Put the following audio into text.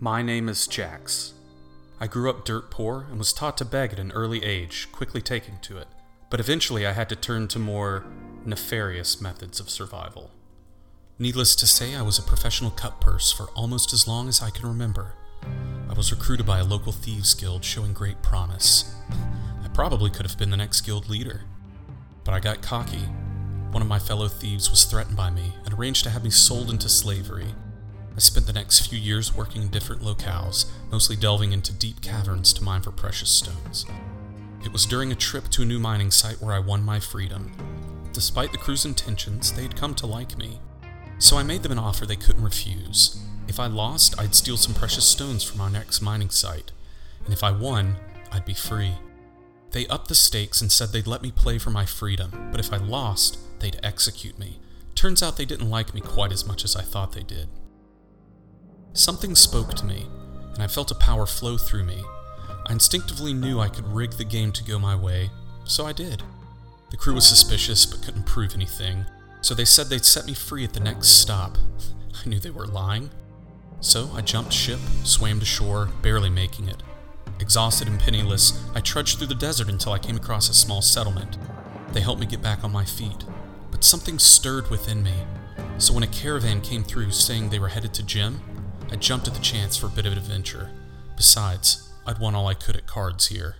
My name is Jax. I grew up dirt poor and was taught to beg at an early age, quickly taking to it. But eventually I had to turn to more nefarious methods of survival. Needless to say, I was a professional cut purse for almost as long as I can remember. I was recruited by a local thieves guild showing great promise. I probably could have been the next guild leader. But I got cocky. One of my fellow thieves was threatened by me and arranged to have me sold into slavery. I spent the next few years working in different locales, mostly delving into deep caverns to mine for precious stones. It was during a trip to a new mining site where I won my freedom. Despite the crew's intentions, they had come to like me. So I made them an offer they couldn't refuse. If I lost, I'd steal some precious stones from our next mining site, and if I won, I'd be free. They upped the stakes and said they'd let me play for my freedom, but if I lost, they'd execute me. Turns out they didn't like me quite as much as I thought they did. Something spoke to me, and I felt a power flow through me. I instinctively knew I could rig the game to go my way, so I did. The crew was suspicious but couldn't prove anything, so they said they'd set me free at the next stop. I knew they were lying. So I jumped ship, swam to shore, barely making it. Exhausted and penniless, I trudged through the desert until I came across a small settlement. They helped me get back on my feet, but something stirred within me. So when a caravan came through saying they were headed to Jim, I jumped at the chance for a bit of adventure. Besides, I'd won all I could at cards here.